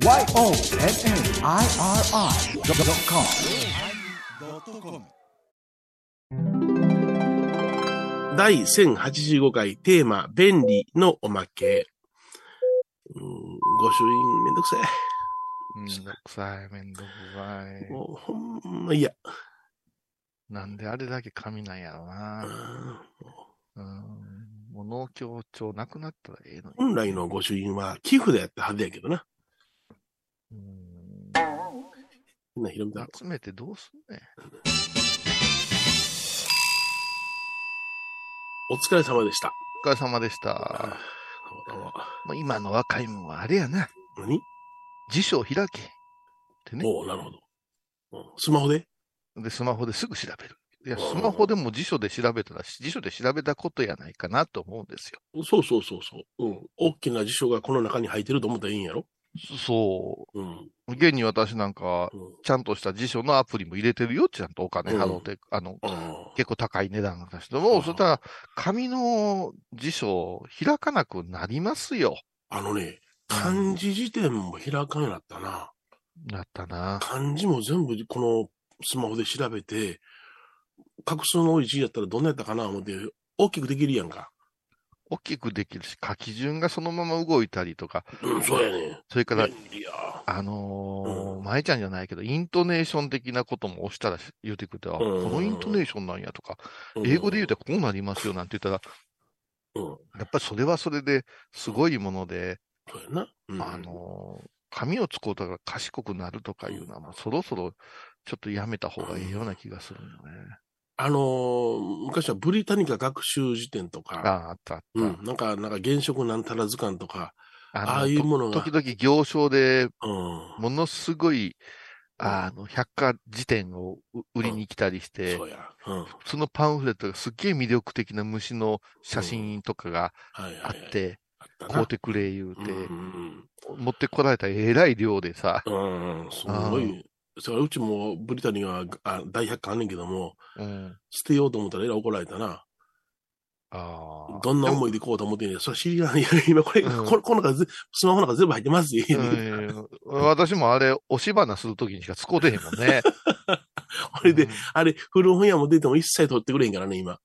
YONNIRI.com 第1085回テーマ、便利のおまけ。うん、御朱印めんどくさい。めんどくさい、めんどくさい。もうほんま嫌。なんであれだけ紙なんやろうな。んうん。もう農協帳なくなったらええのに。本来の御朱印は寄付でやったはずやけどな。うん。みんなひろみた集めてどうすんねん。お疲れ様でした。お疲れ様でしあた。どうもまあ、今の若いもんはあれやな。何？辞書を開け。ってね。おおなるほど。うんスマホで？で、スマホですぐ調べる。いや、うんスマホでも辞書で調べたら、辞書で調べたことやないかなと思うんですよ。そうそうそうそう。うん。大きな辞書がこの中に入ってると思ったらいいんやろ？そうん。う。現に私なんか、うん。ちゃんとした辞書のアプリも入れてるよ。ちゃんとお金払って、あの、うん結構高い値段なんですけども、うんそしたら、紙の辞書を開かなくなりますよ。あのね、漢字辞典も開かんようになったな。なったな。漢字も全部このスマホで調べて、画数の多い字やったらどんなやったかな思って、大きくできるやんか。大きくできるし、書き順がそのまま動いたりとか、うん、そうやね。それから。あのーうん舞ちゃんじゃないけど、イントネーション的なことも押したら言うてくれて、あこうんのイントネーションなんやとか、うん英語で言うとこうなりますよなんて言ったら、うん。やっぱりそれはそれですごいもので、そうやな。うんあのー紙を使うたら賢くなるとかいうのは、もうそろそろちょっとやめた方がいいような気がするよね。あのー昔はブリタニカ学習辞典とか、ああ、あったあった。うん、なんか、なんか現職なんたら図鑑とか、あのああいうものがと時々行商でうん。ものすごい、あの、百科事典をう売りに来たりして、そうや。うん。そのパンフレットがすっげえ魅力的な虫の写真とかが。あって、買うてくれ言うて、うん持ってこられたえらい量でさ、うん、うん、すごい。それうちもブリタニアあ大百科あんねんけども、うん。捨てようと思ったらえらい怒られたな。ああ。どんな思いでこうと思ってんねんそれ知りない。今これ、うんここの中ぜ、スマホの中全部入ってますよ。うん私もあれ、押し花するときにしか使うてへんもんね。これで、うんあれ、古本屋も出ても一切取ってくれへんからね、今。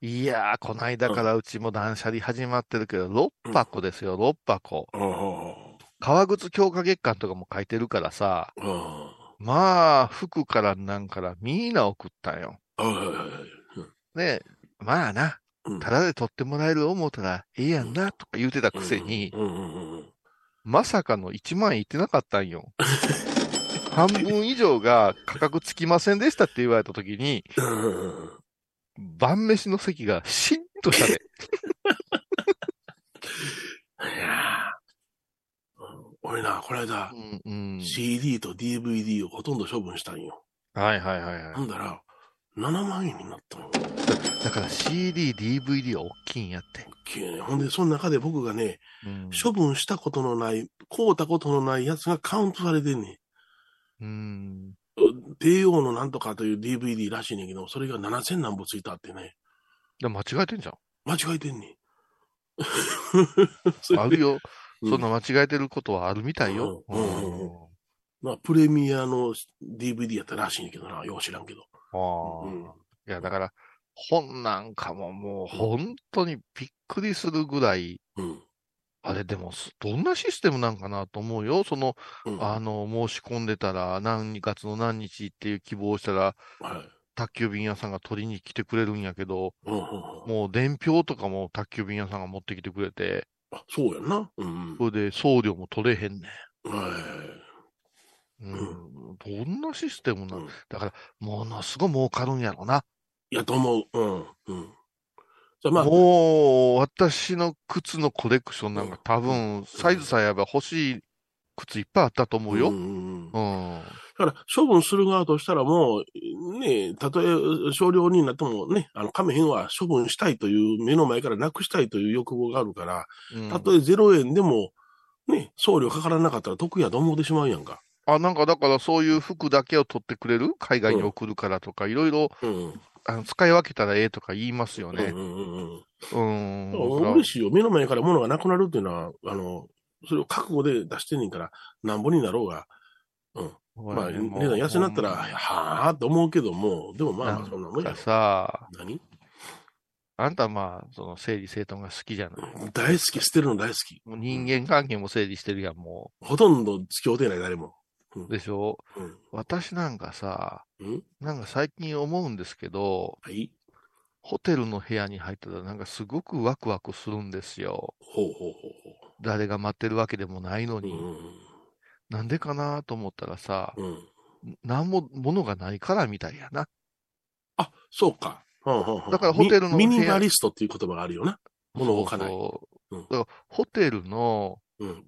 いやー、こないだからうちも断捨離始まってるけど、6箱ですよ、6箱。うん。革靴強化月間とかも書いてるからさ、うん。まあ、服からなんからみんな送ったんよ。はいはいはいはいで、まあな、うんただで取ってもらえる思ったらええやんな、とか言うてたくせに。まさかの1万円いってなかったんよ。半分以上が価格つきませんでしたって言われたときに、晩飯の席がしんとしたね。いや俺な、この間、うんうん。CD と DVD をほとんど処分したんよ。はいはいはいはいほ。んだら、7万円になったの。だから CD、DVD は大きいんやって。きれいねほんで、その中で僕がね、うん。処分したことのない、買うたことのないやつがカウントされてんねうん。ん。帝王のなんとかという DVD らしいねんけど、それが7000何本ついたってね。間違えてんじゃん。間違えてんねん。あるよ。うんそんな間違えてることはあるみたいよ。うんうんうんうんまあ、プレミアの DVD やったらしいねんけどな、よう知らんけど。ああうんいや、だから、本なんかももう本当にびっくりするぐらい、うん。あれでも、すどんなシステムなんかなと思うよ。その、うん。あの、申し込んでたら、何月の何日っていう希望をしたら、はい。宅急便屋さんが取りに来てくれるんやけど、うんうんうん。もう伝票とかも宅急便屋さんが持ってきてくれて、あ、そうやんな。うんそれで送料も取れへんねうん。はい。ん。うん。どんなシステムなうんんだから、ものすごい儲かるんやろな。やと思う。うん。うん。じゃあまあ、もう、私の靴のコレクションなんか多分、サイズさえあれば欲しい靴いっぱいあったと思うよ。んうん。うんだから、処分する側としたらもう、ね、たとえ少量になってもね、あの、亀へんは処分したいという、目の前からなくしたいという欲望があるから、うんたとえ0円でも、ね、送料かからなかったら得やと思ってしまうやんか。あ、なんかだからそういう服だけを取ってくれる？海外に送るからとか、いろいろうん。あの使い分けたらええとか言いますよね。うんうんうんうん。嬉しいよ。目の前から物がなくなるっていうのは、あの、それを覚悟で出してんねんから、なんぼになろうが、まあ、値段安くなったら、はぁーって思うけども、でもまあまあ、そんなもんや。さ、何？あんたまあ、その整理整頓が好きじゃない？大好き、捨てるの大好き。もう人間関係も整理してるやん、もほとんど付き合うてない、誰も。う。でしょ？うん。私なんかさ、うん？なんか最近思うんですけど、はい。ホテルの部屋に入ったらなんかすごくワクワクするんですよ。ほうほうほう誰が待ってるわけでもないのほう。に。うんなんでかなと思ったらさ、うん。うん。なんも物がないからみたいやな。あ、そうか。だからホテルのミミニマリストっていう言葉があるよな。物を置かない。そううんだからホテルの、うん。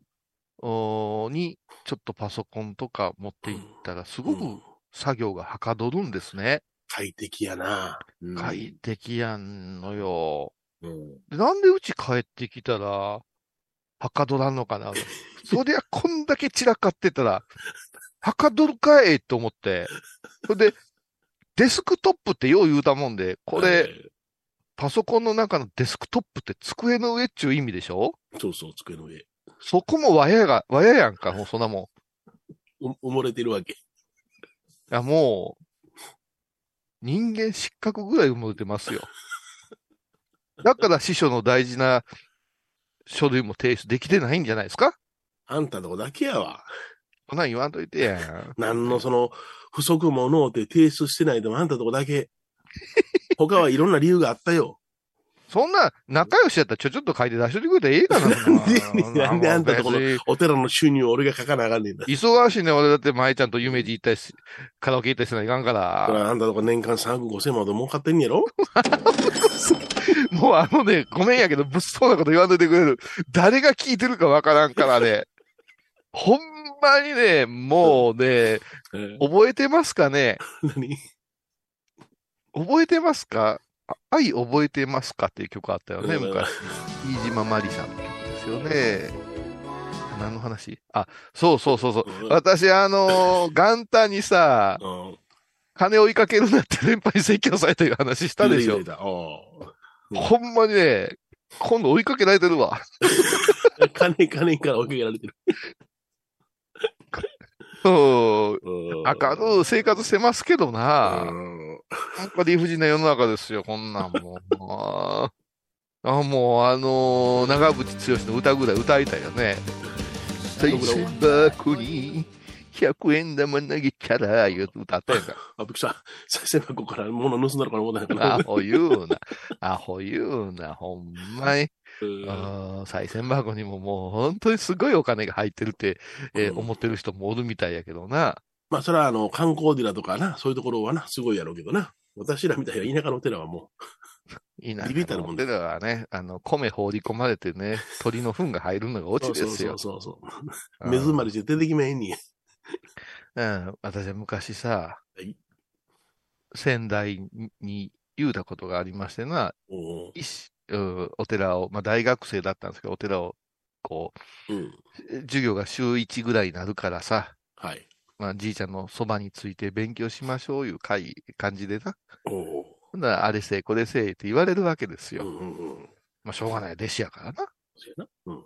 おーに、ちょっとパソコンとか持って行ったら、すごくうん作業がはかどるんですね。快適やな。うん快適やんのよ。うん。でなんでうち帰ってきたら、はかどらんのかな。そりゃこんだけ散らかってたら、はかどるかいと思って。それで、デスクトップってよう言うたもんで、これ、えパソコンの中のデスクトップって机の上っちゅう意味でしょ？ーそうそう、机の上。そこもわやが、わややんか、もうそんなもん。う埋もれてるわけ。いや、もう、人間失格ぐらい埋もれてますよ。だから師匠の大事な書類も提出できてないんじゃないですか？あんたのとこだけやわ。こんなん言わんといてやん。何のその、不足ものうて提出してないでもあんたのとこだけ。他はいろんな理由があったよ。そんな、仲良しやったらちょちょっと書いて出しといてくれたらええかな。なんであんたとこのお寺の収入を俺が書かなあかんねんだ。忙しいね、俺だって舞ちゃんと夢二行ったりし、カラオケ行ったりせないかんからら。あんたとこ年間3億5千万で儲かってんやろ？もうあのね、ごめんやけど、物騒なこと言わんといてくれる。誰が聞いてるかわからんからね。ほんまにね、もうね、えー覚えてますかね？何？覚えてますか？あ愛覚えてますかっていう曲あったよね、うん昔。飯島まりさんの曲ですよね。何の話？あ、そうそうそうそう。うん私、あのー 元旦にさ、うん。金追いかけるなって連覇に説教されたいう話したでしょほんまにね、今度追いかけられてるわ。う 金、金から追いかけられてる。明るい生活してますけどな。うんなんか理不尽な世の中ですよ、こんなんもう。ああ、もう、あのー長渕剛の歌ぐらい歌いたいよね。再銭箱に100円玉投げたら、いう歌ったやんか。あ、びっくりした。再生箱から物盗んだのかな思ったんやけどアホ言うな。アホ言うな、ほんまに。うんあー再銭箱にももう本当にすごいお金が入ってるって、えーうん思ってる人もおるみたいやけどな。まあ、それはあの、観光寺とかな、そういうところはな、すごいやろうけどな。私らみたいな田舎のお寺はもいいな。ビビったるもんだ俺らはね、あの、米放り込まれてね、鳥の糞が入るのがう、オチですよ。そうそうそうそう。うん目詰まりして出てきまへんに。うん、私は昔さ、はい仙台に言うたことがありましてな、おう一うんお寺を、まあ大学生だったんですけど、お寺を、こうん。う、授業が週1ぐらいになるからさ、はい。まあじいちゃんのそばについて勉強しましょういう会、感じでな。ほんならあれせえ、これせえって言われるわけですよ。うんうんうん。まあしょうがない、弟子やからな。そうやな。うん。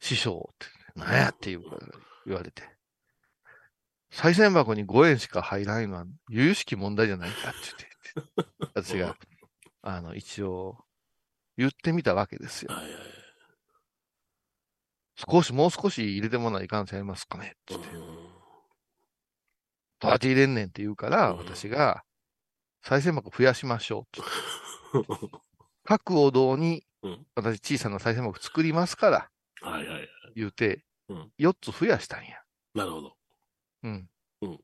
師匠って、なんやって言うから言われて。賽銭箱に5円しか入らないのは、由々しき問題じゃないかって言って、私が、あの、一応、言ってみたわけですよ。はいはいはい。少し、もう少し入れてもらいかんちゃいますかねってどうやって入れんねんって言うから、うん私が、賽銭箱増やしましょうって。各お堂にうん、私小さな賽銭箱作りますから、はいはいはい。言うてうん、4つ増やしたんや。なるほど。うん。うん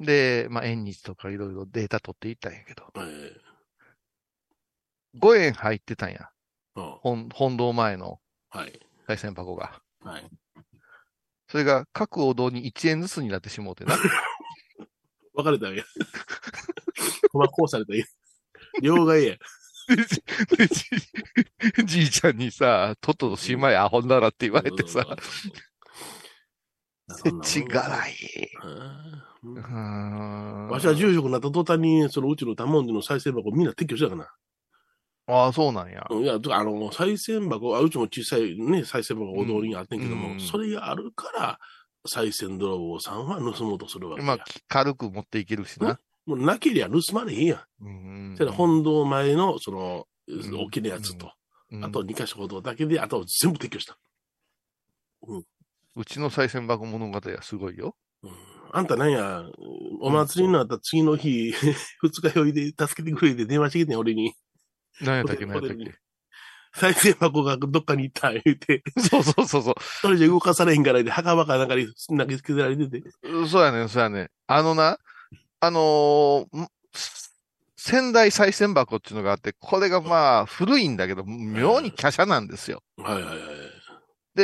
で、まあ、縁日とかいろいろデータ取っていったんやけど、はい。5円入ってたんや。あ本、本堂前のはい。賽銭箱が。はい。それが各お堂に1円ずつになってしもうてな。別れたらええや。こまこうされたらええや。両替や。でじじいちゃんにさ、とっととしまいアホんだらって言われてさ、せちがらい。わしは住職になった途端に、そのうちの多文字の再生箱みんな撤去したかな。ああ、そうなんや。いや、あの、再銭箱、あうちも小さいね、再銭箱お通りにあってんけども、うんそれがあるから、再銭泥棒さんは盗もうとするわけや。まあ、軽く持っていけるしな。もうなけりゃ盗まれへんやん。うんそれ本堂前の、その、ん大きなやつと、うんあと2箇所ほどだけで、あと全部撤去した。うちの再銭箱物語はすごいよ。うんあんたなんや、お祭りになった次の日、二日酔いで助けてくれて電話してきてん、俺に。何やったっけ？何やったっけ？再生箱がどっかに行った、言うて、そうそうそうそう。一人じゃ動かされへんからで、墓場かなんかに投げつけられてて。うんそうやねん、そうやねん。あのな、あのーん仙台再銭箱っていうのがあって、これがまあ古いんだけど、妙に華奢なんですよ。はいはいは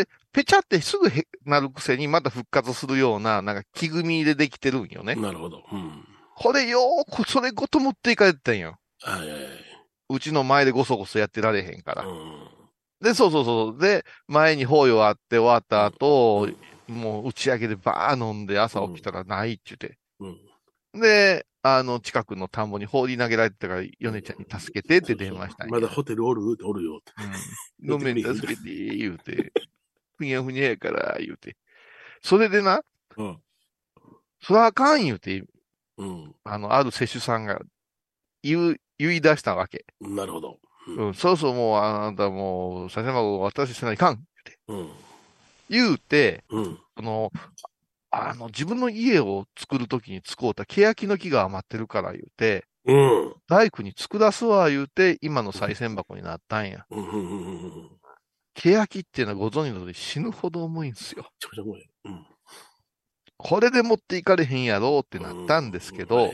い。ペチャってすぐへなるくせにまた復活するような、なんか木組みでできてるんよね。なるほど。うん。これよーくそれごと持っていかれてたんよ。はいはいはい。うちの前でごそごそやってられへんから。うん。で、そうそうそう。で、前に法要あって終わった後、もう打ち上げでバー飲んで朝起きたらないって言って。うん。で、あの、近くの田んぼに放り投げられてたから、米ちゃんに助けてって電話したんや。まだホテルおる？おるよって。うん。ごめん、助けて、言うて。ふにゃふにゃやから、言うて。それでな、うん。そらあかん言うて、うん。あの、ある施主さんが言う、言い出したわけ。なるほど。うん、そうそうもう、あなたもう、させまご渡しせないかん。うん。言うて、うん。その、あの、自分の家を作るときに使うた欅の木が余ってるから言うて、うん。大工に作らすわ言うて、今の再銭箱になったんや。うん。うん。うん。うん。欅っていうのはご存知の通り死ぬほど重いんですよ。ちょちょごめん。うん。これで持っていかれへんやろうってなったんですけど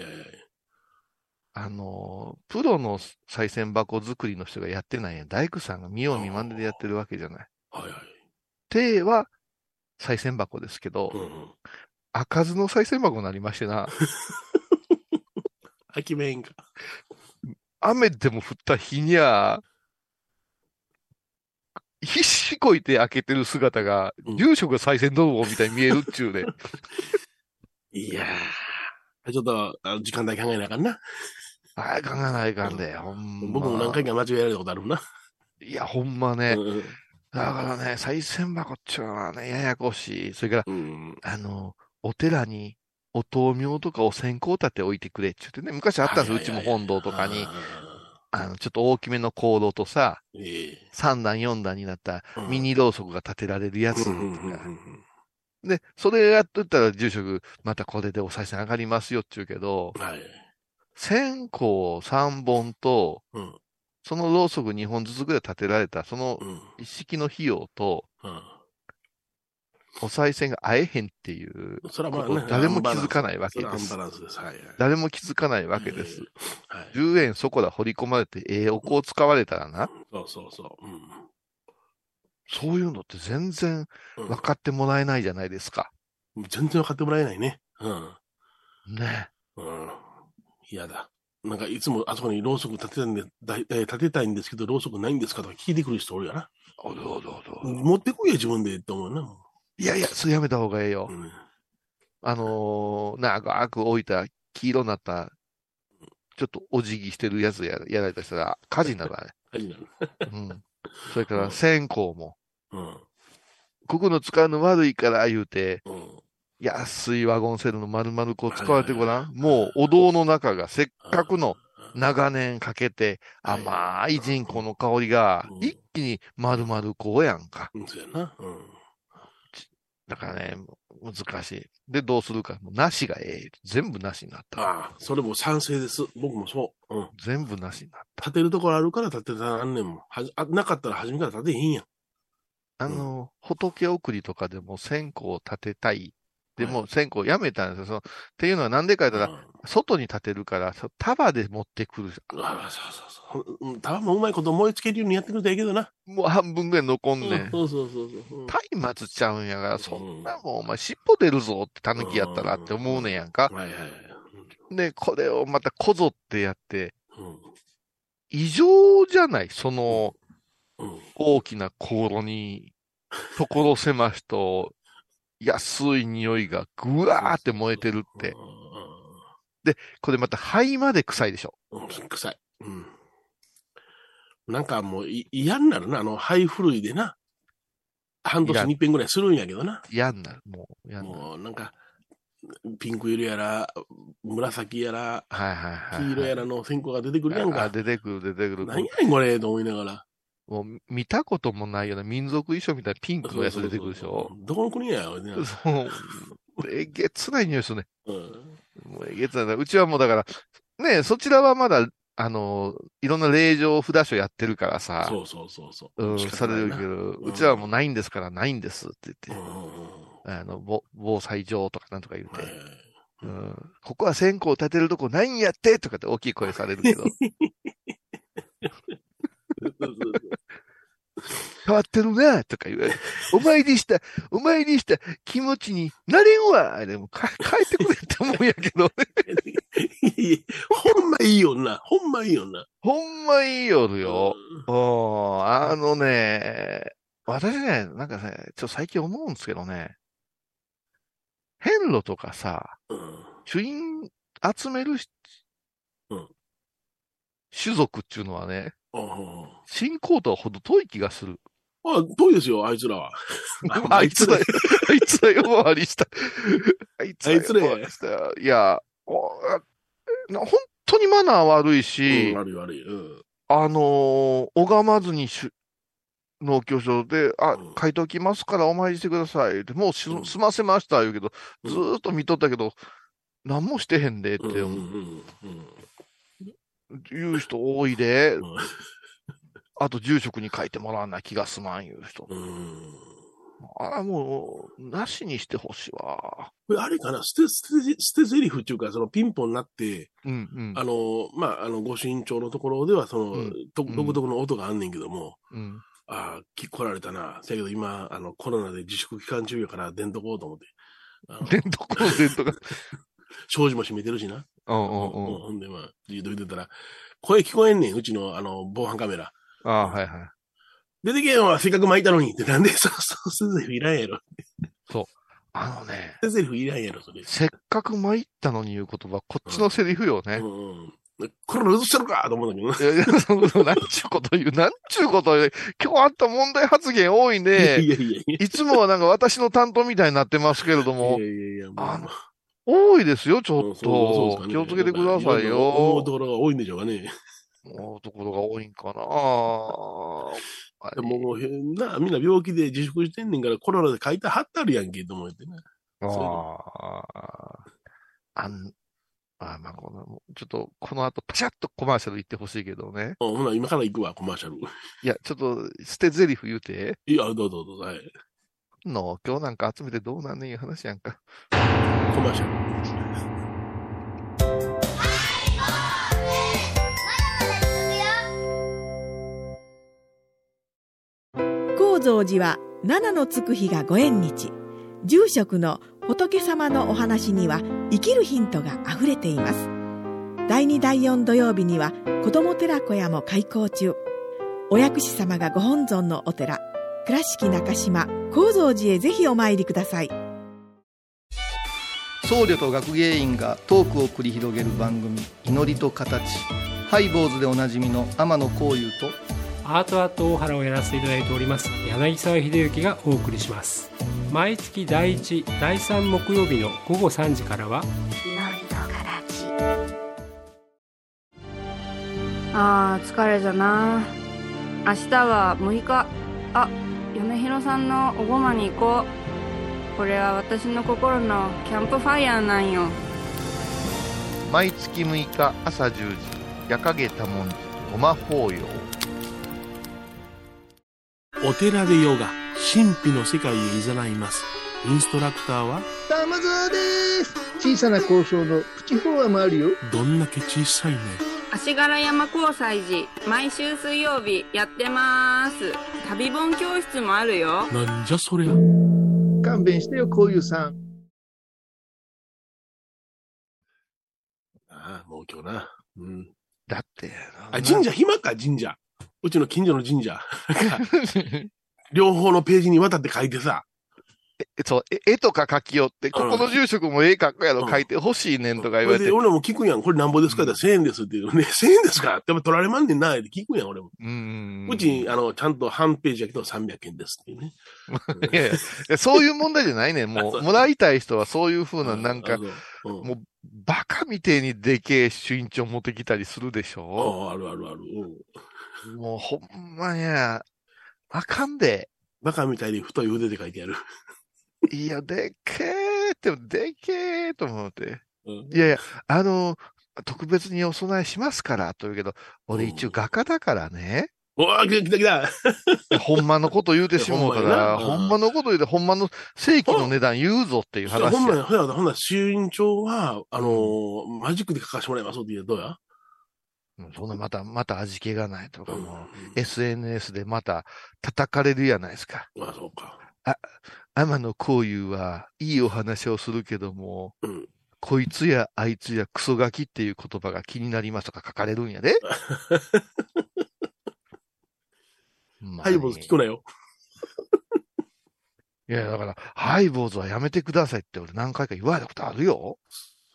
あの、プロの再銭箱作りの人がやってないんや。大工さんが見よう見まねでやってるわけじゃない。はいはい。手は再銭箱ですけどう、んうん。開かずの再銭箱になりましてな、飽きめんか。雨でも降った日にゃ、必死こいて開けてる姿が、うん住職が再銭泥棒みたいに見えるっちゅうね。いやー。ちょっと、あ時間帯考えなあかんな。ああ、考えないかんで、ほんま。僕も何回か間違えられたことあるな。いや、ほんまね。うんだからね、再銭箱っちゅうのはね、ややこしい。それから、うん。あの、お寺に、お灯明とかお線香立て置いてくれって言ってね、昔あったんですよ、うちも本堂とかに。あの、ちょっと大きめの香炉とさ、ええ3段4段になったうんミニろうそくが立てられるやつとか。うんで、それやっとったら住職、またこれでお賽銭上がりますよって言うけど、はい。線香3本と、うん。そのろうそく2本ずつぐらい立てられた、そのうん。一式の費用と、うんお賽銭が合えへんっていう、それはまあね。誰も気づかないわけですバランスです。はいはい。誰も気づかないわけです。はい。10円そこら掘り込まれて、ええお香を使われたらな、そうそうそう。うん。そういうのって全然うん分かってもらえないじゃないですか。全然分かってもらえないね。うん。ね。うん。嫌だ。なんかいつもあそこにろうそく立てたんで、だいえー立てたいんですけど、ろうそくないんですか？とか聞いてくる人おるやな。おどおどおど持ってこいよ、自分でって思うな。もいやいや、それやめた方がええよう。うん。あのー、長く置いた黄色になった、ちょっとお辞儀してるやつややられた人が火事になるからね。火事になる。うん。それから線香も、うん。ここの使うの悪いから言うて、うん。安いワゴンセルの丸々こう使われてごらん。もうお堂の中がせっかくの長年かけて甘い人工の香りがうん一気に丸々こうやんか。うん。そうやな。うん。だからね、難しい。で、どうするか。もうなしがええ。全部なしになった。ああ、それも賛成です。僕もそう。うん。全部なしになった。立てるところあるから立てたらんねんもん。はじあなかったら初めから立てへんやん。あの、仏送りとかでも線香を立てたい。でも線香やめたんですよ。そのっていうのはなんでか言ったら、外に立てるから、そ束で持ってくる。うん、ああそうそうそううん。たぶんうまいこと思いつけるようにやってくれたらいいけどな。もう半分ぐらい残んねん。そうそうそうそう。うん松明ちゃうんやから、そんなもんお前尻尾出るぞって狸やったらって思うねんやんか。で、これをまたこぞってやって、うん。異常じゃない？そのうん。大きな香炉に、所狭しと安い匂いがぐわーって燃えてるって。これまた灰まで臭いでしょ。うん。うん。臭い。うん。なんかもうい嫌になるな、あの、ハイフルイでな。半年に一遍ぐらいするんやけどな。嫌になる。もう、嫌になる。もうなんか、ピンク色やら、紫やら、はいはいはい。黄色やらの線香が出てくるやんあか。出てくる、出てくる。何やねんこれ、と思いながら。もう見たこともないような民族衣装みたいなピンクのやつ出てくるでしょ。どこの国やよ、ね。そう。えげつない匂いするね。うん。もうえげつないな。うちはもうだから、ねそちらはまだ、あの、いろんな令状札所やってるからさ、そうそうそうそう。うん、されるけど、んうちはもうないんですからないんですって言って、うんあの、ぼ防災上とかなんとか言うて、はいうん、ここは線香立てるとこないんやってとかって大きい声されるけど、変わってるなとか言われて、お参りした、お参りした気持ちになれんわでもか帰ってくれって思うんやけどね。いほんまいい女。ほんまいい女。ほんまいい夜よ。うんあのね、私ね、なんかね、ちょっと最近思うんですけどね、遍路とかさ、うん。主因集めるし、うん種族っていうのはね、うんうんうん信仰とはほど遠い気がする。あ、遠いですよ、あいつらは。あいつら、あいつら呼ばわりした。あいつあいつら呼ばわりした。いや、本当にマナー悪いし、うん悪い悪い。うん。あのー拝まずにしゅ農協所で、あうん、書いておきますからお参りしてくださいって。もうしうん済ませました言うけど、うんずーっと見とったけど、何もしてへんでってうんうん言う人多いで、うんあと住職に書いてもらわない気が済まん言う人。あら、もう、なしにしてほしいわ。これあれかな？捨て、捨て、捨て台詞っていうか、そのピンポンになって、うんうん。あの、まあ、あの、ご身長のところでは、その、うん独特の音があんねんけども、うん。ああ、き来られたな。せやけど今、あの、コロナで自粛期間中やから出んとこうと思って。伝統この伝統が。障子も閉めてるしな。うんうんうん。ほんで、まあ、じっと見てたら、声聞こえんねん、うちの、あの、防犯カメラ。ああ、はいはい。出てけよ、せっかく巻いたのにって、なんで、そう そう、捨て台詞いらんやろ。あのね、捨て台詞いらんやろ、それ。せっかく参ったのに言う言葉、こっちのセリフよね。うんうん。これ映してるかと思うんだけどな。いやいや、その、なんちゅうこと言う、なんちゅうこと言う。今日あった問題発言多いいやね。いやいやいや。いつもはなんか私の担当みたいになってますけれどもいや、いやいや、あの多いですよ、ちょっと。ね気をつけてくださいろろ思うよ。ところが多いんでしょうかね。思うところが多いんかな。でももうへんな、みんな病気で自粛してんねんから、コロナで書いて貼ってあるやんけ、と思ってな。ああ。あん、あまあ、この、ちょっと、この後、パシャッとコマーシャル行ってほしいけどね。うんほな、今から行くわ、コマーシャル。いや、ちょっと、捨て台詞言うて。いや、どうぞどうぞ、はい。の、今日なんか集めてどうなんねんいう話やんか。コマーシャル。高蔵寺は七のつく日がご縁日。住職の仏様のお話には生きるヒントがあふれています。第2第4土曜日には子ども寺小屋も開校中。お薬師様がご本尊のお寺倉敷中島・高蔵寺へぜひお参りください。僧侶と学芸員がトークを繰り広げる番組「祈りと形」ハイ坊主でおなじみの天野幸雄とアートアート大原をやらせていただいております柳沢秀幸がお送りします。毎月第1第3木曜日の午後3時からはあー疲れじゃな。明日は6日。あ嫁ひろさんのおごまに行こうこれは私の心のキャンプファイヤーなんよ毎月6日朝10時、夜影多文字、ごま法要。お寺でヨガ、神秘の世界へ誘います。インストラクターは、玉沢です小さな交渉のプチフォアもあるよどんだけ小さいね。足柄山交際時毎週水曜日やってます旅本教室もあるよなんじゃそりゃ。勘弁してよこういうさんああ、もう今日な。うん。だって、あ、神社、暇か、神社。うちの近所の神社。両方のページにわたって書いてさ。そう、え絵とか書きよって、ここの住職も絵描くやろ、書いてほしいねんとか言われて。俺も聞くやん。これなんぼですかって1000円ですって言う。ね、1000円ですかやっぱ取られまんねんなって聞くやん、俺も。うん。うち、あの、ちゃんと半ページやけど300円ですっていうね。いやいやそういう問題じゃないねん。もう、もらいたい人はそういうふうな、なんかもう、バカみてえにでけえ主因長持ってきたりするでしょ？ああ、あるあるある。うん。もう、ほんまや、あかんで。バカみたいに太い腕で書いてある。いや、でっけえって、でっけえと思って。うんいやいや、あの、特別にお供えしますから、と言うけど、俺一応画家だからね。おー、来た来た来た。ほんまのこと言うてしもうたら、ほんまのこと言うて、ほんまの正規の値段言うぞっていう話や。ほんまや、ほんなら、ほんなら、主任長は、あのーマジックで書かせてもらいますって言うどうや？うんそんなまた、また味気がないとか、うんもう、SNS でまた叩かれるやないですか。まあ、そうか。天野幸雄はいいお話をするけども、うん。こいつやあいつやクソガキっていう言葉が気になりますとか書かれるんやで。ハイボーズ聞くなよ。いや、だから、ハイボーズはやめてくださいって俺何回か言われたことあるよ。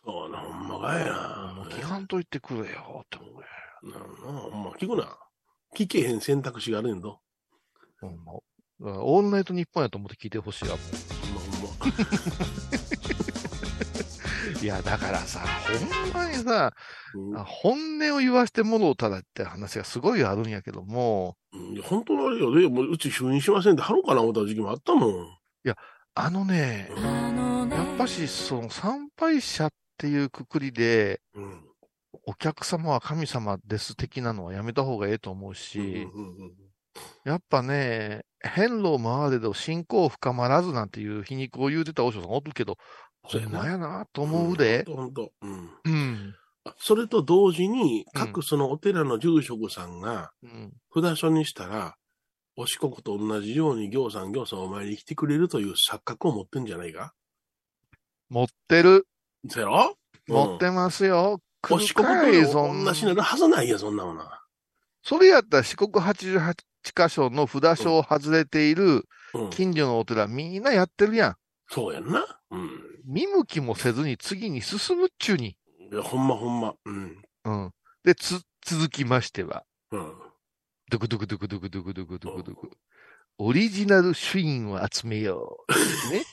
そうな、ほんまかいな。もう聞かんといてくれよって思うよ。なるほどなほんま、聞くな。聞けへん選択肢があるんやぞ。ほんま。オールナイトニッポンやと思って聞いてほしいわ。いや、だからさ、ほんまにさ、うんあ本音を言わしてもろうたらって話がすごいあるんやけども、いや本当のあれよ。で、もううち就任しませんって、はろうかな思った時期もあったもん。あのね、やっぱし、その参拝者っていうくくりで、うん。お客様は神様です的なのはやめた方がええと思うし、うんうんうんやっぱね、変路回れど信仰深まらずなんていう皮肉を言うてた和尚さんおるけど、ほそうやなやなと思うで。うん。うん。あそれと同時に、うん各そのお寺の住職さんが、うん。札所にしたら、お四国と同じように行さん行さんお参りに来てくれるという錯覚を持ってんじゃないか？持ってる。そやろ？持ってますよ。お四国と同じなるはずないや、そんなものは。それやったら四国88箇所の札所を外れているうん。近所のお寺みんなやってるやん。そうやんな。うん。見向きもせずに次に進むっちゅうに。いや、ほんまほんま。うん。うん。で、つ、続きましては、うん。ドクドクドクドクドクドクドクドク。オリジナルシュインを集めよう。ね。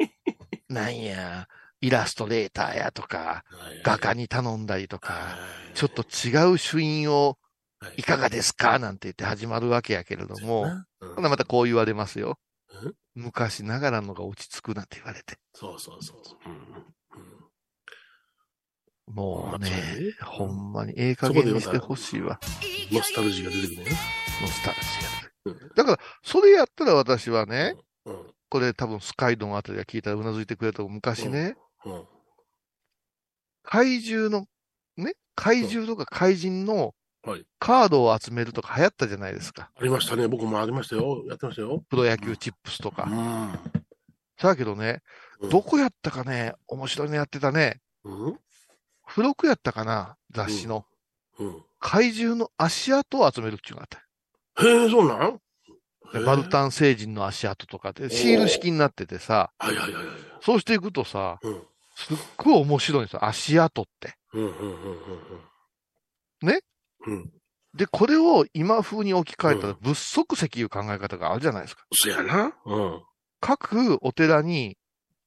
なんや、イラストレーターやとか、画家に頼んだりとか、ちょっと違うシュインをい。かがですか？なんて言って始まるわけやけれども、うん。ほなまたこう言われますよ。うん？昔ながらのが落ち着くなんて言われて。そうそうそう。そう。うんうん。もうねね、ほんまにええ加減にしてほしいわ。ノスタルジーが出てくるね。ノスタルジうん。ーだから、それやったら私はね、うん。これ多分スカイドンあたりが聞いたらうなずいてくれた昔ね、うん。怪獣の、ね、怪獣とか怪人のはいカードを集めるとか流行ったじゃないですか。ありましたね。僕もありましたよ。やってましたよ。プロ野球チップスとうか。ん。だけどね、うんどこやったかね、面白いのやってたね。うん付録やったかな雑誌の。うん。怪獣の足跡を集めるっていうのがあった。へえ、そうなん？でバルタン星人の足跡とかで、シール式になっててさ、はいはいはいはい。そうしていくとさ、うん。すっごい面白いんですよ、足跡って。うんうんうんうんうん。ね？うん。で、これを今風に置き換えたらうん物足石いう考え方があるじゃないですか。そやな。うん。各お寺に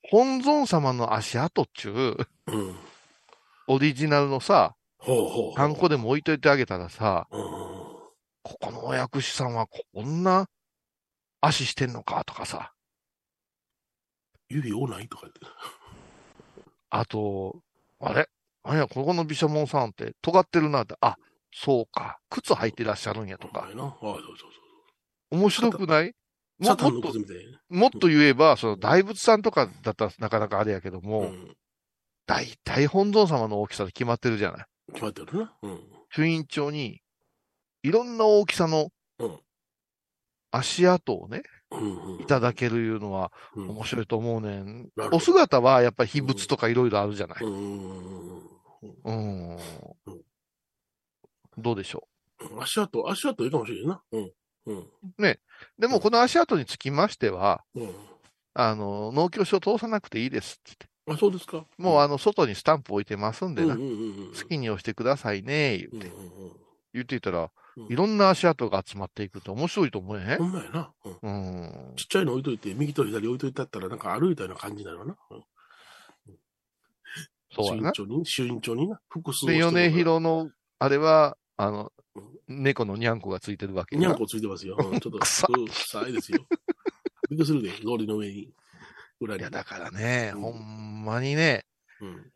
本尊様の足跡っちゅう、うん。オリジナルのさ、ほうほう。ハンコでも置いといてあげたらさ、うん。ここのお薬師さんはこんな足してんのかとかさ、指多ないとか言って。あと、あれ？なんや、ここの毘沙門さんって尖ってるなって、あ、そうか、靴履いてらっしゃるんやとか面白くない？ももっと。もっと言えば、その大仏さんとかだったらなかなかあれやけども、うん。大体本尊様の大きさで決まってるじゃない？決まってるな。うん。朱印帳に、いろんな大きさのうん足跡をね。いただけるいうのはうん面白いと思うねん。お姿はやっぱり秘仏とかいろいろあるじゃない？うん。どうでしょう？ん。足跡、足跡いいかもしれんな。うん。うん。う。でもこの足跡につきましては、うん。あの、農協証通さなくていいですって言って。あ、そうですか。もうあの、外にスタンプ置いてますんでな。好きに押してくださいね、言って。うんうんうん言っていたらうん、いろんな足跡が集まっていくと面白いと思えへんほんまやな。うんうん。ちっちゃいの置いといて、右と左置いといてあったら、なんか歩いたような感じになるな。うんそうやな。慎重に、慎重にな。複数で、米広の、あれは、あのうん、猫のニャンコがついてるわけやにゃんこついてますよ。うんちょっと、臭いですよ。びっくりするで、通りの上に。裏に。いや、だからね、うんほんまにね、うん。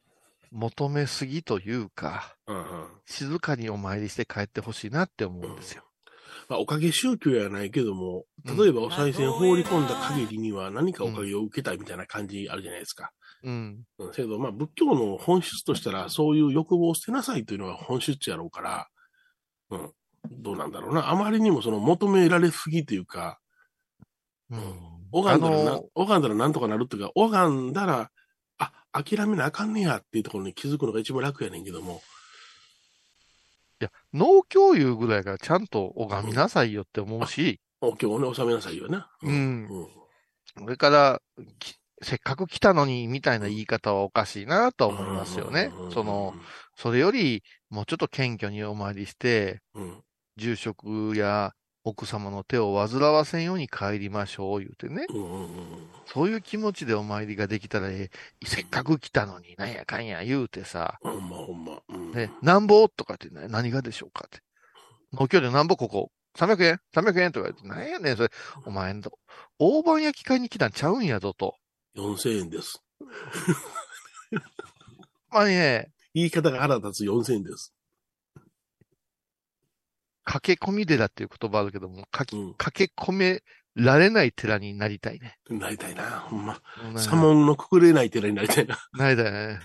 求めすぎというか、うんうん静かにお参りして帰ってほしいなって思うんですよ。まあ、おかげ宗教やないけども、例えばお賽銭放り込んだ限りには何かおかげを受けたいみたいな感じあるじゃないですか。うん。うん。けど、まあ、仏教の本質としたら、そういう欲望を捨てなさいというのが本質やろうから、うん。どうなんだろうな。あまりにもその求められすぎというか、うん。拝んだらな拝んだらなんとかなるっていうか、拝んだら、あ、諦めなあかんねやっていうところに気づくのが一番楽やねんけども、いや、農協いうぐらいからちゃんと拝みなさいよって思うし、お経をね、収めなさいよな。うんうん。それから、きせっかく来たのに、みたいな言い方はおかしいなとは思いますよねうん。その、、それより、もうちょっと謙虚にお参りして、うん。住職や奥様の手を煩わせんように帰りましょう、言うてね。うんうんうんそういう気持ちでお参りができたらええ、せっかく来たのに、なんやかんや言うてさ、ほんまほんま。うんね、なんぼ？とかって、ね、何がでしょうかって。農協でなんぼここ、300円 ?300 円？とか言って、なんやねん、それ、お前んと、大判焼き買いに来たんちゃうんやぞと。4000円です。まあね、言い方が腹立つ4000円です。駆け込み寺っていう言葉あるけども、かきうん。駆け込められない寺になりたいね。なりたいな。ほんま。左門のくくれない寺になりたいな。なりたいね。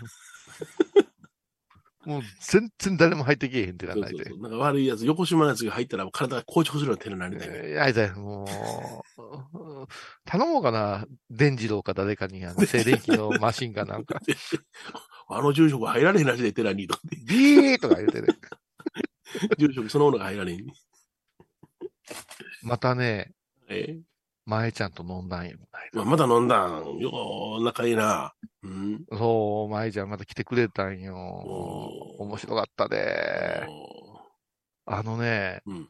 もう全然誰も入ってけえへん寺になりたいそうそうそう。なんか悪いやつ、横島のやつが入ったら体が硬直するような寺になりたいね。えーやりたい。もう、頼もうかな。伝次郎か誰かに、あの、静電気のマシンかなんか。あの住職入られへんらしいで、寺に。とかってビーとか言うてね。住職そのものが入られへん。またね、え前ちゃんと飲んだんよ。まあ、まだ飲んだん。よー、仲いいな。うん。そう、前ちゃんまた来てくれたんよ。面白かったで。あのね、うん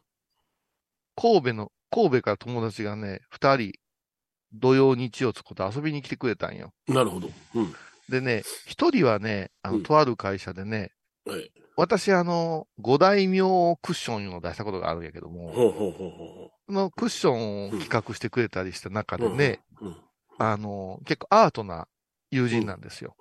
神戸の、神戸から友達がね、二人、土曜日曜つこと遊びに来てくれたんよ。なるほど。うん。でね、一人はね、あの、うんとある会社でね、はい。私、あの、五大名クッションを出したことがあるんやけども、ほうほうほうほそのクッションを企画してくれたりした中う。でね、うん。あの、結構アートな友人なんですよ。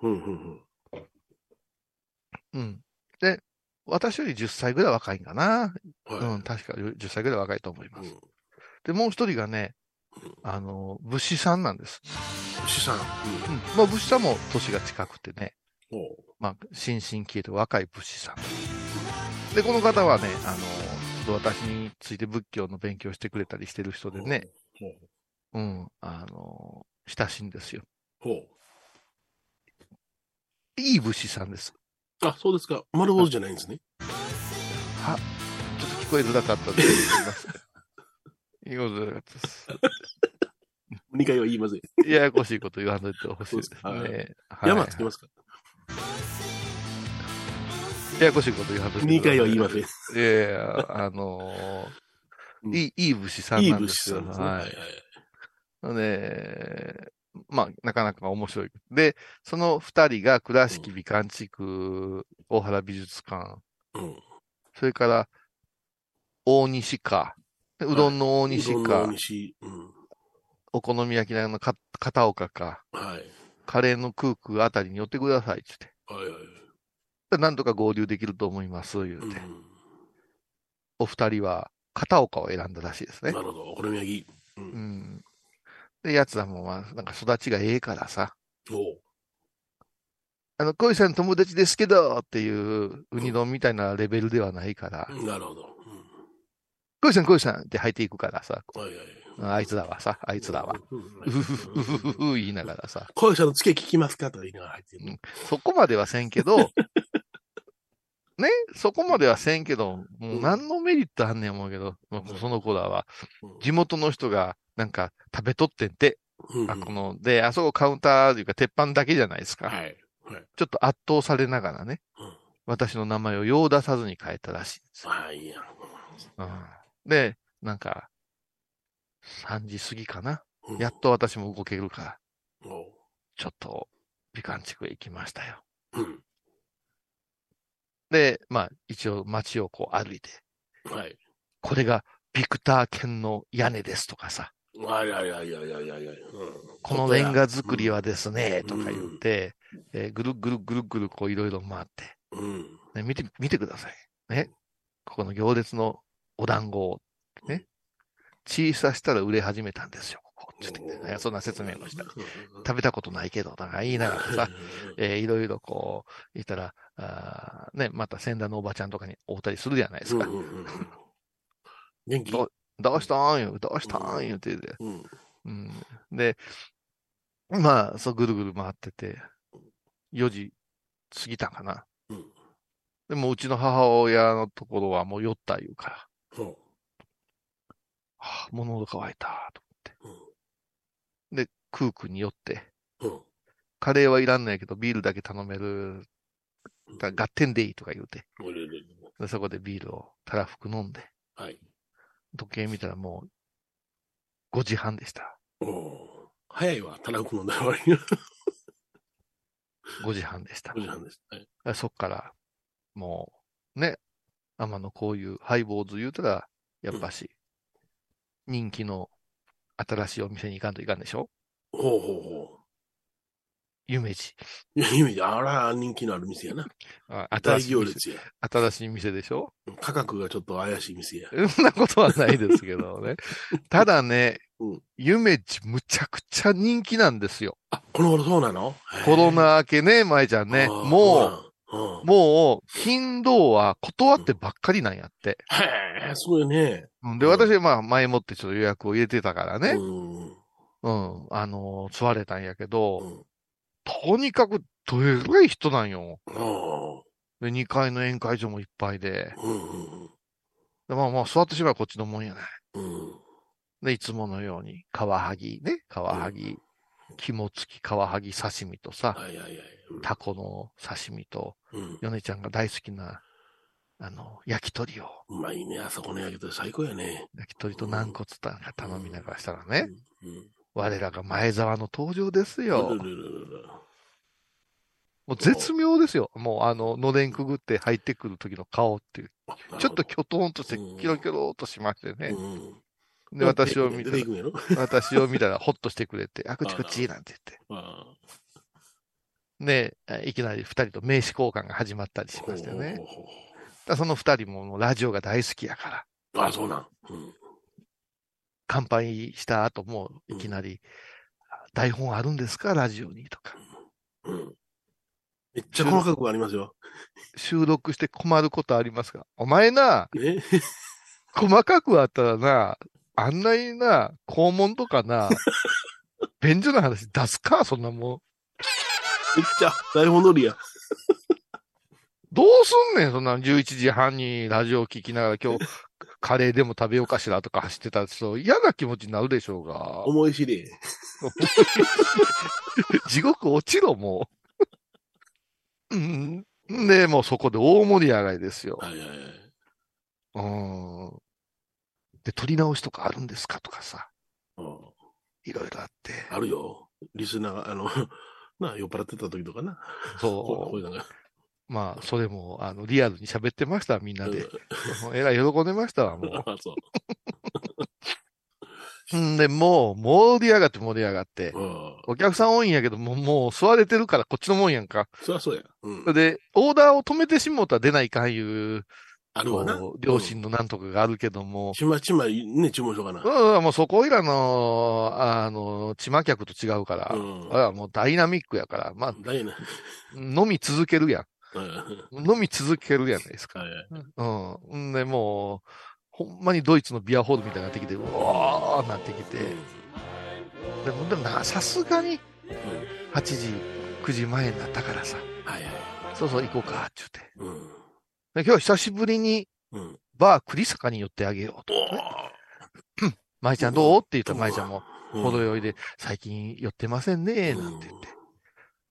うん。で、私より10歳ぐらい若いんかな。はい。うん、確か10歳ぐらい若いと思います。うんで、もう一人がね、あの、物資さんなんです。資産。うん。まあ、物資さんも年が近くてね、まあ、新進気鋭と若い物資さん。で、この方はね、あの、ちょっと私について仏教の勉強してくれたりしてる人う。でね、ほう。うん、あの、親しいんですよ。ほう。いい物資さんです。あ、そうですか。丸坊主じゃないんですね。は、ちょっと聞こえづらかったです。すいづらかったです。2回は言いません。ややこしいこと言わんといてほしいですね。はい山つけますかややこしいこと言わんといて ?2 回は言いません。いやいや、あのうんーいい、いい武士さんいいなんですよ。物資さんですね。ははいいはい。で、まあ、なかなか面白い。で、その二人が倉敷美観地区大原美術館、うん。それから大西か、でうどんの大西うどんのか、大西。うん。お好み焼き屋のか片岡か、はい。カレーのクークあたりに寄ってくださいって言って。はいはい。でなんとか合流できると思います、言うて。うん。お二人は片岡を選んだらしいですねな。るほど。お好み焼き。う。うんん。で、やつはもう、まあ、なんか育ちがええからさ、おうあの、恋さん友達ですけどっていう、ウニ丼みたいなレベルではないから、なるほど。恋さん恋さんって入っていくからさ、うん。はいはい。あいつらはさ、あいつらは、うん。うふふふふ言いながらさ、恋者の付け聞きますかとか言いながら入ってる。そこまではせんけど、ね、そこまではせんけど、もう何のメリットあんねん思うけど、もうその子らは、地元の人がなんか食べとってんて、うんあこの、で、あそこカウンターというか鉄板だけじゃないですか。はい。はい。ちょっと圧倒されながらね、うん私の名前をよう出さずに変えたらしいんですよ。ああ、いいやん。うんで、なんか、3時過ぎかな。うんやっと私も動けるから、ちょっと、美観地区へ行きましたよ。うん。で、まあ、一応街をこう歩いて、はい。これがビクター犬の屋根ですとかさ、あいやいやいやいやいやいや。うんこのレンガ作りはですね、うんとか言って、えーぐるぐるぐるぐるこういろいろ回って、うん。ね、見て、見てください。ね。ここの行列のお団子を、ね。小さしたら売れ始めたんですよ、ここ。ちょっとねそんな説明もした。食べたことないけど、だから言いながらさ、えーいろいろこう、言ったら、あーね、また先代のおばちゃんとかに会ったりするじゃないですか。うんうんうん元気？どどうしたんよ、どうしたんよって言って。うん。うん。で、まあ、そうぐるぐる回ってて、4時過ぎたかな。うん。でもうちの母親のところはもう酔った言うから、そう。はあ、もう喉乾いた、とうん思って。で、クークに寄って、うん。カレーはいらんのやけど、ビールだけ頼める、だ合点でいいとか言うて、でそこでビールをたらふく飲んで、はい。時計見たらもう5時半でした。おお。早いわ、たらふくの代わりに。5時半でした5。時半です。はい。そっから、もう、ね、天野こういうハイボーズ言うたら、やっぱし、人気の新しいお店に行かんといかんでしょ？ほうほうほ夢二。う。いや、意味で、あら、人気のある店やな。あ大新しい店。行列や。新しい店でしょ？価格がちょっと怪しい店や。そんなことはないですけどね。ただねうん、夢二むちゃくちゃ人気なんですよ。あ、この頃そうなの？コロナ明けね、舞ちゃんね。もう、うん。う、もう、金土は断ってばっかりなんやって。へえ、すごいね。うんで、私、まあ、前もってちょっと予約を入れてたからね。うん。うん。あのー座れたんやけど、うん。とにかくどれぐらい人なんよ。あで、2階の宴会場もいっぱいで。あ。うん。でまあまあ、座ってしまうこっちのもんやない。うん。で、いつものように、カワハギね。カワハギ、肝付きカワハギ刺身とさ、はいはいはい。タコの刺身と、うん。ヨネちゃんが大好きな、あの、焼き鳥を、うまいね。あそこの焼き鳥最高やね。焼き鳥と軟骨とか頼みながらしたらね、うん。我らが前沢の登場ですうん。よ。もう絶妙ですよ。もうあの、のれんくぐって入ってくる時の顔っていう。あちょっとキョトンとしてうん、キロキョロとしましてね。うん。で、私を見て出てい、くんやろ？私を見たらホッとしてくれて、あくちこちなんて言って。あで、えいきなり二人と名刺交換が始まったりしあましてね。その二人もラジオが大好きやから、うあ、そうなん。うん。乾杯した後もいきなり、台本あるんですか？ラジオにとか。うん。めっちゃ細かくありますよ。収録して困ることありますか？お前な、ね。細かくあったらな、あんなにな、肛門とかな、便所の話出すか？そんなもん。めっちゃ台本通りや。どうすんねんそんな11時半にラジオ聞きながら今日、カレーでも食べようかしらとか走ってたら、ちょっと嫌な気持ちになるでしょうが。思い知り。地獄落ちろ、もう。うん。で、もうそこで大盛り上がりですよ。はいはいはい。うん。で、撮り直しとかあるんですかとかさ、うんいろいろあって。あるよ。リスナーが、あの、な、酔っ払ってた時とかな。ここそうう。いうのが。まあ、それも、あの、リアルに喋ってました、みんなで。えらい喜んでましたわ、も あそう。う。んで、もう、盛り上がって盛り上がって。うん。お客さん多いんやけど、もう、もう、座れてるからこっちのもんやんか。そりゃそうや。うん。で、オーダーを止めてしもうたら出ないかんいう、あるわな。両親のなんとかがあるけども、ちまちまね、注文しようかな。うん、もうそこいらの、あの、ちま客と違うから、うんあれはもうダイナミックやから、まあ。飲み続けるやうん。ん。飲み続けるやないですか。うん。んで、もう、ほんまにドイツのビアホールみたいになってきて、うわーなってきて、でも、でもな、さすがに、8時、9時前になったからさ、はいはい。そうそう行こうか、って言って。うん。で今日は久しぶりに、うん。バー栗坂に寄ってあげようと。おー 舞ちゃんどう？って言ったら舞ちゃんも、うん程よいで、最近寄ってませんね、なんて言って。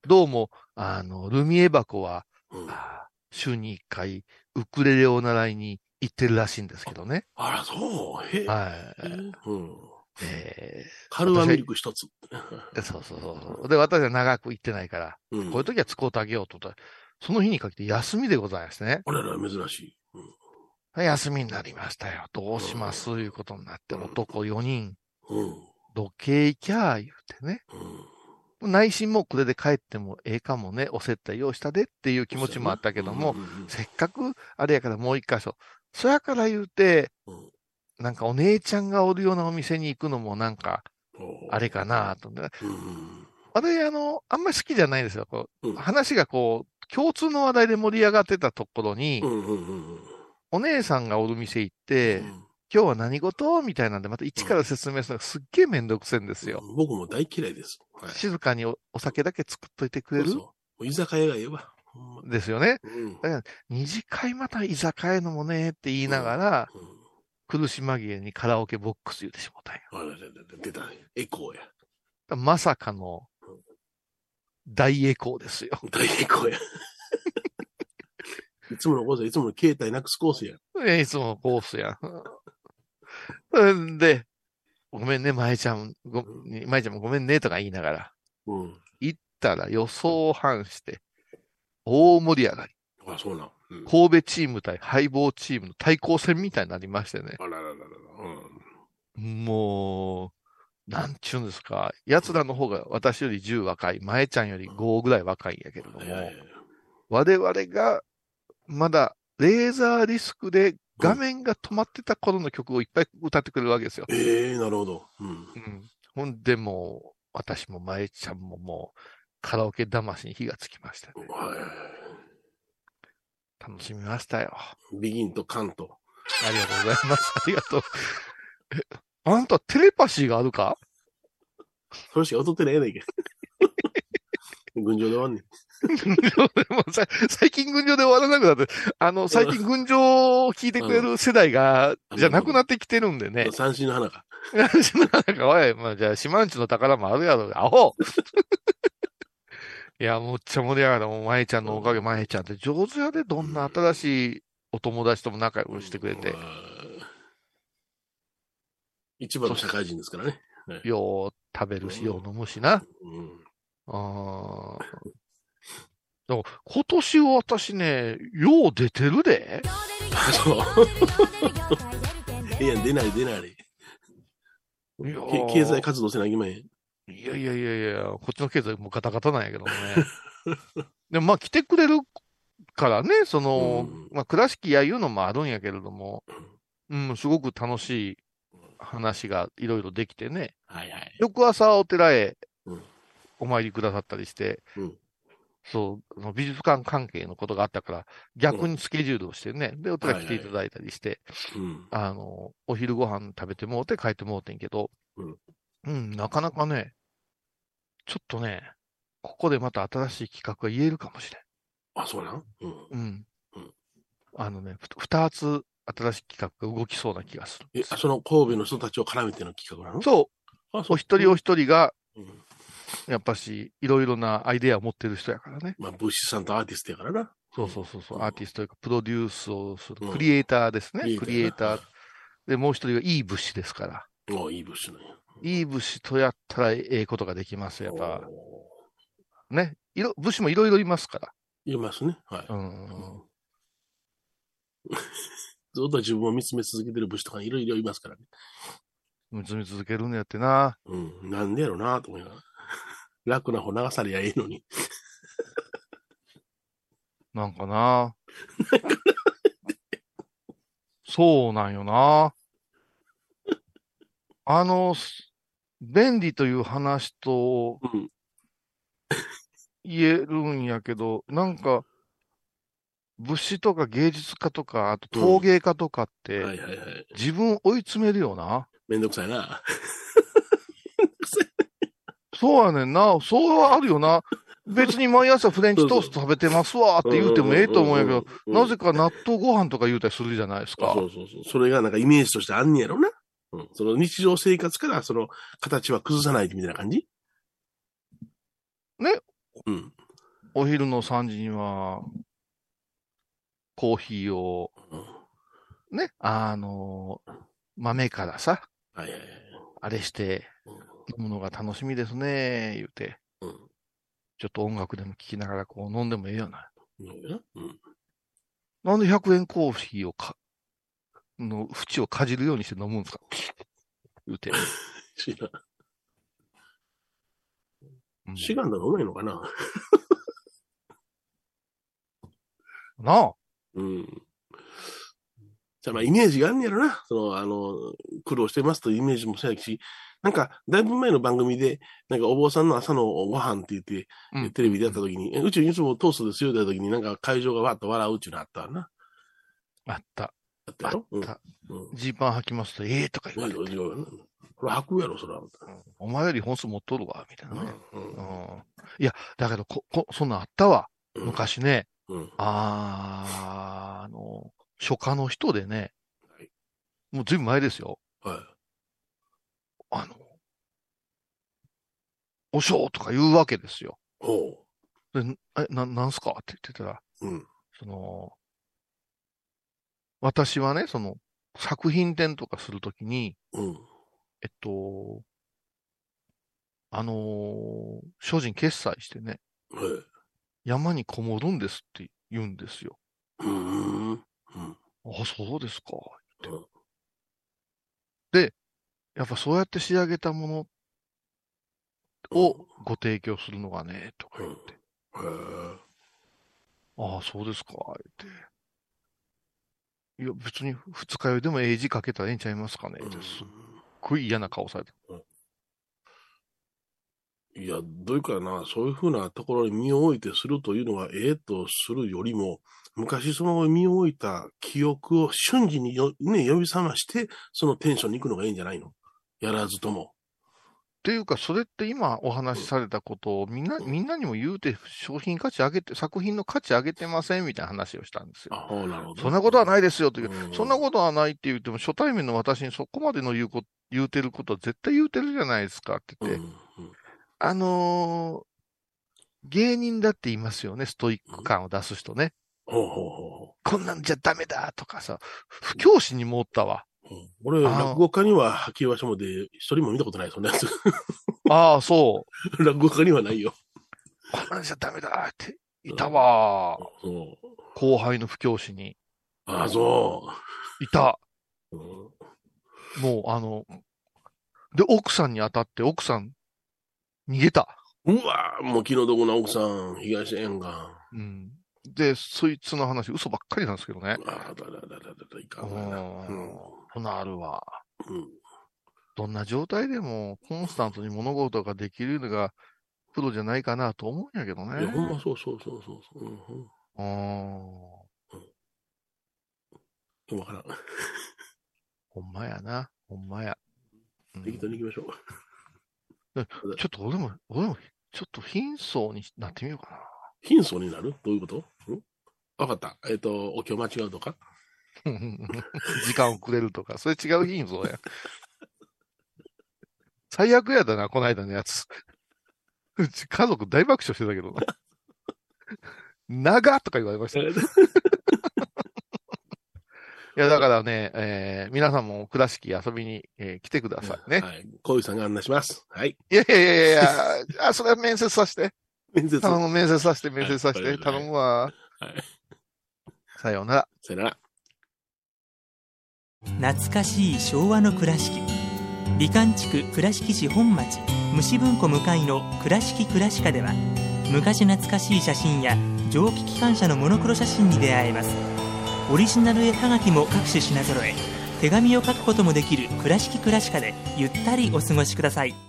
どうも、あの、ルミエ箱は、うん週に一回、ウクレレを習いに行ってるらしいんですけどね。あら、そう。へえ。はい。うん。えカルアミルク一つ。ーそうそうそうそう。で、私は長く行ってないから、うん。こういう時は使うてあげようと思ったら、その日にかけて休みでございますね。あらら、珍しい。うん休みになりましたよ。どうしますということになって、うん男4人、うん。時計行きゃー言うてね。うん。内心もこれで帰ってもええかもね、お接待用したでっていう気持ちもあったけども、うんうんうんせっかくあれやからもう一箇所。そやから言うて、うん。なんかお姉ちゃんがおるようなお店に行くのもなんか、おあれかなと。私、あの、あんまり好きじゃないんですよ。こううん。話がこう、共通の話題で盛り上がってたところに、お姉さんがおる店行って、うん今日は何事？みたいなんで、また一から説明するのがすっげえめんどくせえんですよ。僕も大嫌いです。はい。静かにおお酒だけ作っといてくれる？そうそう居酒屋がええわ。ほんまですよね。うん二次会また居酒屋のもねって言いながら、うん苦し紛れにカラオケボックス言ってしもたんよ。あらららら出た。エコーや。まさかの大エコーですよ。大エコーや。いつものコースや、いつもの携帯なくすコースや。えいつものコースや。んで、ごめんね、まえちゃん、ご、まえちゃんもごめんねとか言いながら、うん。行ったら予想を反して、大盛り上がり。あ、そうなん。うん、神戸チーム対ハイボーチームの対抗戦みたいになりましてね。あららららら。うん。もう、なんちゅうんですか。奴らの方が私より10若い、前ちゃんより5ぐらい若いんやけれども、いやいや我々がまだレーザーディスクで画面が止まってた頃の曲をいっぱい歌ってくれるわけですよ。ええなるほど。うん。うん。ほんでもう、私も前ちゃんももう、カラオケ魂に火がつきましたね。はい。楽しみましたよ。ビギンとカント。ありがとうございます。ありがとう。え、あんたテレパシーがあるか？それしか踊ってないやないか。群青で終わんねん。でもさ最近群青で終わらなくなって、あの、最近群青を聞いてくれる世代が、じゃなくなってきてるんでね。三振の花か。なんか、おい、まあ、じゃあ、島んちの宝もあるやろ、アホ いや、むっちゃ盛り上がった。もう、まえちゃんのおかげ、まえちゃんって上手やで、どんな新しいお友達とも仲良くしてくれてうん。。一番の社会人ですからね。よう食べるし、よう飲むしな。うん。ああ。でも、今年は私ね、よう出てるで。あ、そう。いや、出ない出ない。いやけ経済活動せなきゃいけまへん。いやいやいやいや、こっちの経済もうガタガタなんやけどね。でもまあ来てくれるからね、その、うんまあ倉敷やいうのもあるんやけれども、うん、すごく楽しい話がいろいろできてね。はいはい。翌朝お寺へうんお参りくださったりして、うんそう、美術館関係のことがあったから、逆にスケジュールをしてね、で、お寺来ていただいたりして、うん。あの、お昼ご飯食べてもうて帰ってもうてんけど、うんうん、なかなかね、ちょっとね、ここでまた新しい企画が言えるかもしれん。あ、そうなん？うん。うん。うんあのね、ふ二つ新しい企画が動きそうな気がする。え、あその神戸の人たちを絡めての企画なの？そう、あ、お一人お一人が、うんやっぱし、いろいろなアイデアを持ってる人やからね。まあ、物資さんとアーティストやからな。そうそうそうそう、うんアーティストというか、プロデュースをするうんクリエイターですね。ククリエイター。で、もう一人がいい物資ですから。おういい物資なんや。いい物資とやったらええことができますよ、やっぱ。おね。いろ、物資もいろいろいますから。ーいますね。はい。うん。ずっと自分を見つめ続けてる武士とかいろいろいますからね。見つめ続けるんやってな。うん。なんでやろなと思いながら。楽な方流されやええのに。なんかな。そうなんよな。あの、す便利という話とうん。言えるんやけど、なんか、物資とか芸術家とか、あと陶芸家とかって。自分を追い詰めるよな。めんどくさいな。そうやねんな。そうはあるよな。別に毎朝フレンチトースト食べてますわって言うてもええと思うんやけど、うん、なぜか納豆ご飯とか言うたりするじゃないですか。そうそうそう。それがなんかイメージとしてあんねやろな。うん。その日常生活からその形は崩さないみたいな感じ？ね。うん。お昼の3時には、コーヒーを、うんね、あの、豆からさ、はいはいはい。あれして、飲むのが楽しみですね、言うて、うん。ちょっと音楽でも聴きながらこう飲んでもええよな。うん。うん。なんで100円コーヒーをか、の縁をかじるようにして飲むんですか？言うて。知らん。うんシガンだのうまいのかな？なあ。うん。じゃあまあイメージがあんねやろな。その、あの、苦労してますというイメージもそうやし、なんか、だいぶ前の番組で、なんかお坊さんの朝のご飯って言って、うんテレビでやった時に、えうちいつもトーストですよって言った時に、なんか会場がわっと笑うっていうのあったわな。あった。あったやろ？あった。うん。うん。ジーパン履きますと、ええとか言われて、これ吐くやろ、そら。お前より本数持っとるわ、みたいなね。うん。うんいや、だけどこ、こ、そんなんあったわ。うん。昔ね。うん。あー、あの、初夏の人でねはい、もうずいぶん前ですよ。はい。あの、おしょうとか言うわけですよ。ほで、え、な、なんすか？って言ってたら、う。うん。その、私はね、その、作品展とかするときに、うん。えっと、あのー精進決済してね、はい。山にこもるんですって言うんですよ。うーん。うん。あ、そうですか。うんやっぱそうやって仕上げたものをご提供するのがね、とか言って。へえ。ああ、そうですか、言って。いや、別に二日酔いでもええ字かけたらええんちゃいますかね、ってすっごい嫌な顔されて。いや、どういうかな、そういうふうなところに身を置いてするというのは、ええとするよりも、昔その身を置いた記憶を瞬時によ、ね、呼び覚まして、そのテンションに行くのがいいんじゃないの？やらずとも。っていうか、それって今お話しされたことをみんな、みんなにも言うて商品価値上げて、作品の価値上げてませんみたいな話をしたんですよ。あ、なるほど。そんなことはないですよっていう、うんそんなことはないって言っても、初対面の私にそこまでの言うこ言うてることは絶対言うてるじゃないですかってうん。言って、うん。あのー芸人だって言いますよね、ストイック感を出す人ね。ほうほうほこんなんじゃダメだとかさ、不教師にもおったわ。う。うん俺、落語家には吐きわしもで、一人も見たことない、そんなやつ。ああ、そ落語家にはないよ。う。こんなんじゃダメだって。いたわ。そう。後輩の不教師に。ああ、そいた。う。うんもう、あの、で、奥さんに当たって、奥さん、逃げた。うわもう気の毒な奥さん、東沿岸。うん。で、そいつの話、嘘ばっかりなんですけどね。ああ、だだだだだだ、いかうんんわな。うん。そんなあるわ。うん。どんな状態でも、コンスタントに物事ができるのが、プロじゃないかなと思うんやけどね。いや、ほんまそうそうそうそうそう。うんうん。うん。わからん。ほんまやな。ほんまや。うん適当に行きましょう。ちょっと俺も、俺も、ちょっと貧相になってみようかな。貧相になる？どういうこと？ん？わかった。えっ、と、お経間違うとか？時間遅れるとか、それ違う貧相や。最悪やだな、この間のやつ。うち家族大爆笑してたけどな。長っとか言われました。いや、だからね、えー皆さんも倉敷遊びに、えー来てくださいね。はい。小遊さんが案内します。はい。いやいやいやいやあ、それは面接させて。面接。頼む、面接させて、面接させて。はい頼むわ。はい。さようなら。さよなら。懐かしい昭和の倉敷美観地区倉敷市本町虫文庫向かいの「倉敷倉歯科」では昔懐かしい写真や蒸気機関車のモノクロ写真に出会えますオリジナル絵はがきも各種品揃え手紙を書くこともできる「倉敷倉歯科」でゆったりお過ごしください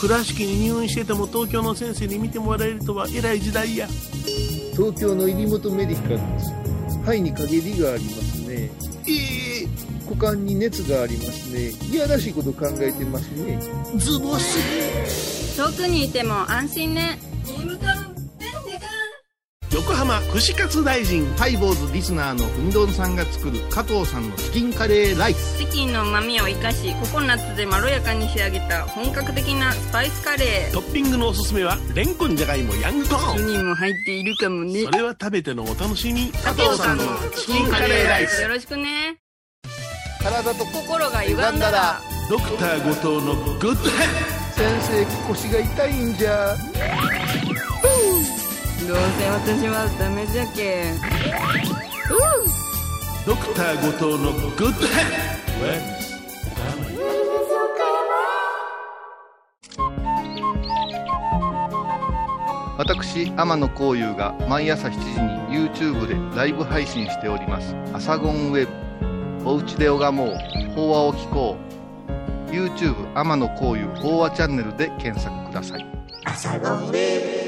倉敷に入院してても東京の先生に見てもらえるとは偉い時代や。東京の入元メディカルです。肺に陰りがありますね。ええ股間に熱がありますね。いやらしいこと考えてますね。ズボス遠くにいても安心ね横浜串カツ大臣ハイボーズリスナーのうみどんさんが作る加藤さんのチキンカレーライス。チキンの旨味を生かしココナッツでまろやかに仕上げた本格的なスパイスカレー。トッピングのおすすめはレンコンじゃがいもヤングコーン。人も入っているかもね。それは食べてのお楽しみ。加藤さんのチキンカレーライス。よろしくね。体と心が歪んだら。ドクター後藤のグッドヘッ先生腰が痛いんじゃどうせ私はダメじゃけドクター後藤のグッドヘ私天野幸雄が毎朝7時に YouTube でライブ配信しております「アサゴンウェブ」「おうちで拝もう。法話を聞こう」YouTube 天野幸雄法話チャンネルで検索ください。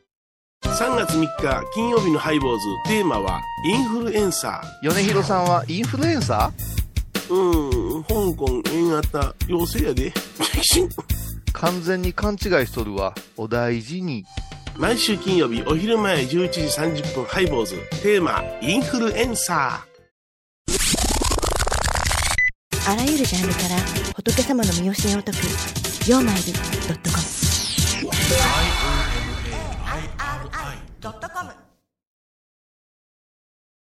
3月3日金曜日のハイボーズテーマはインフルエンサ米広さんはインフルエンサー？うーん香港円型陽性やで。ー 完全に勘違いしとるわ。お大事に。毎週金曜日お昼前11時30分ハイボーズ。テーマインフルエンサあらゆるジャンルから仏様の身教えを解く「曜マイルドットコム」ドットコム